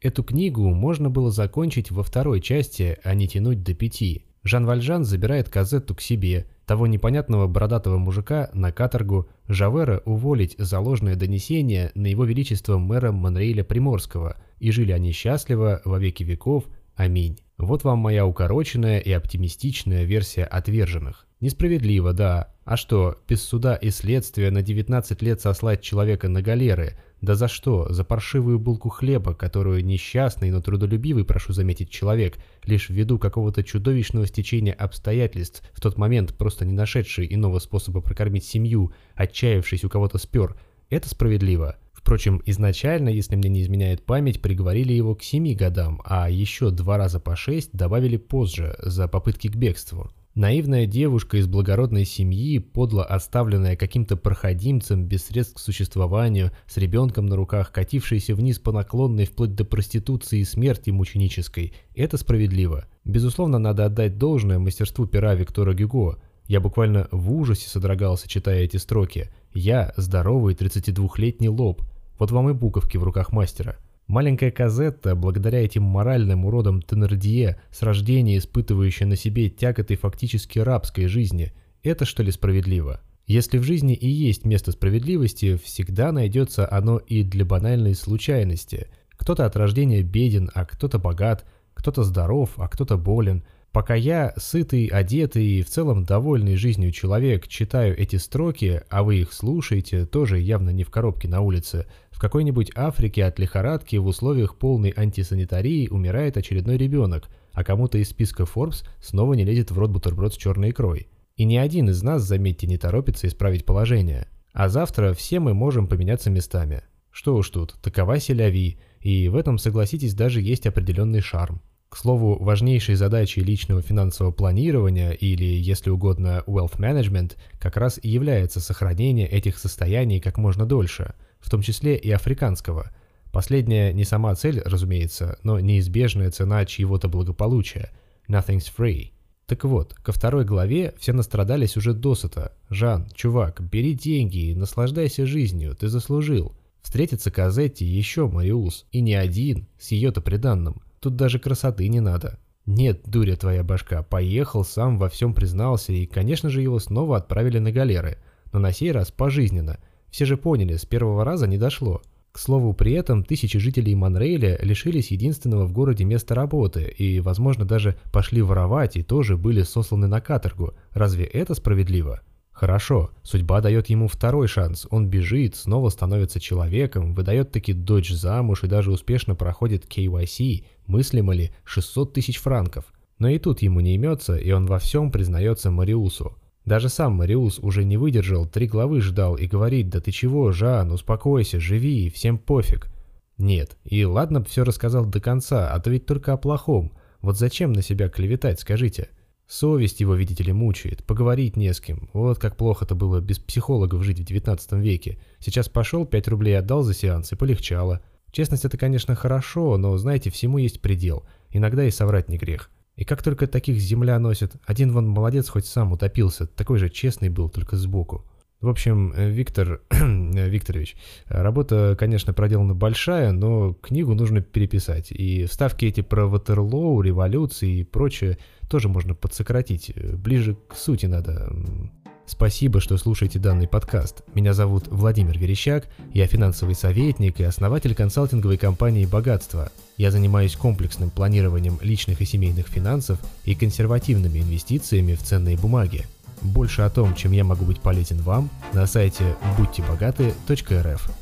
Эту книгу можно было закончить во второй части, а не тянуть до пяти. Жан Вальжан забирает Казетту к себе, того непонятного бородатого мужика на каторгу, Жавера уволить за ложное донесение на его величество мэра Монрейля Приморского, и жили они счастливо во веки веков, аминь. Вот вам моя укороченная и оптимистичная версия отверженных. Несправедливо, да. А что, без суда и следствия на 19 лет сослать человека на галеры – да за что? За паршивую булку хлеба, которую несчастный, но трудолюбивый, прошу заметить, человек, лишь ввиду какого-то чудовищного стечения обстоятельств, в тот момент просто не нашедший иного способа прокормить семью, отчаявшись у кого-то спер, это справедливо. Впрочем, изначально, если мне не изменяет память, приговорили его к 7 годам, а еще два раза по 6 добавили позже, за попытки к бегству. Наивная девушка из благородной семьи, подло оставленная каким-то проходимцем без средств к существованию, с ребенком на руках, катившаяся вниз по наклонной вплоть до проституции и смерти мученической, это справедливо. Безусловно, надо отдать должное мастерству пера Виктора Гюго. Я буквально в ужасе содрогался, читая эти строки. Я – здоровый 32-летний лоб. Вот вам и буковки в руках мастера. Маленькая Казетта, благодаря этим моральным уродам Теннердье, с рождения испытывающая на себе тяготы фактически рабской жизни, это что ли справедливо? Если в жизни и есть место справедливости, всегда найдется оно и для банальной случайности. Кто-то от рождения беден, а кто-то богат, кто-то здоров, а кто-то болен. Пока я, сытый, одетый и в целом довольный жизнью человек, читаю эти строки, а вы их слушаете, тоже явно не в коробке на улице, в какой-нибудь Африке от лихорадки в условиях полной антисанитарии умирает очередной ребенок, а кому-то из списка Forbes снова не лезет в рот бутерброд с черной икрой. И ни один из нас, заметьте, не торопится исправить положение. А завтра все мы можем поменяться местами. Что уж тут, такова селяви, и в этом, согласитесь, даже есть определенный шарм. К слову, важнейшей задачей личного финансового планирования или, если угодно, wealth management как раз и является сохранение этих состояний как можно дольше – в том числе и африканского. Последняя не сама цель, разумеется, но неизбежная цена чьего-то благополучия. Nothing's free. Так вот, ко второй главе все настрадались уже досыта. «Жан, чувак, бери деньги и наслаждайся жизнью, ты заслужил». Встретится Казетти еще Мариус, и не один, с ее-то приданным. Тут даже красоты не надо. Нет, дуря твоя башка, поехал, сам во всем признался, и, конечно же, его снова отправили на галеры. Но на сей раз пожизненно – все же поняли, с первого раза не дошло. К слову, при этом тысячи жителей Монрейля лишились единственного в городе места работы и, возможно, даже пошли воровать и тоже были сосланы на каторгу. Разве это справедливо? Хорошо, судьба дает ему второй шанс. Он бежит, снова становится человеком, выдает таки дочь замуж и даже успешно проходит KYC, мыслимо ли, 600 тысяч франков. Но и тут ему не имется, и он во всем признается Мариусу. Даже сам Мариус уже не выдержал, три главы ждал и говорит, да ты чего, Жан, успокойся, живи, всем пофиг. Нет, и ладно б все рассказал до конца, а то ведь только о плохом. Вот зачем на себя клеветать, скажите? Совесть его, видите ли, мучает, поговорить не с кем. Вот как плохо-то было без психологов жить в 19 веке. Сейчас пошел, 5 рублей отдал за сеанс и полегчало. Честность это, конечно, хорошо, но, знаете, всему есть предел. Иногда и соврать не грех. И как только таких земля носит, один вон молодец хоть сам утопился, такой же честный был, только сбоку. В общем, э, Виктор э, Викторович, работа, конечно, проделана большая, но книгу нужно переписать. И вставки эти про Ватерлоу, революции и прочее тоже можно подсократить. Ближе к сути надо. Спасибо, что слушаете данный подкаст. Меня зовут Владимир Верещак, я финансовый советник и основатель консалтинговой компании «Богатство». Я занимаюсь комплексным планированием личных и семейных финансов и консервативными инвестициями в ценные бумаги. Больше о том, чем я могу быть полезен вам, на сайте будьтебогаты.рф.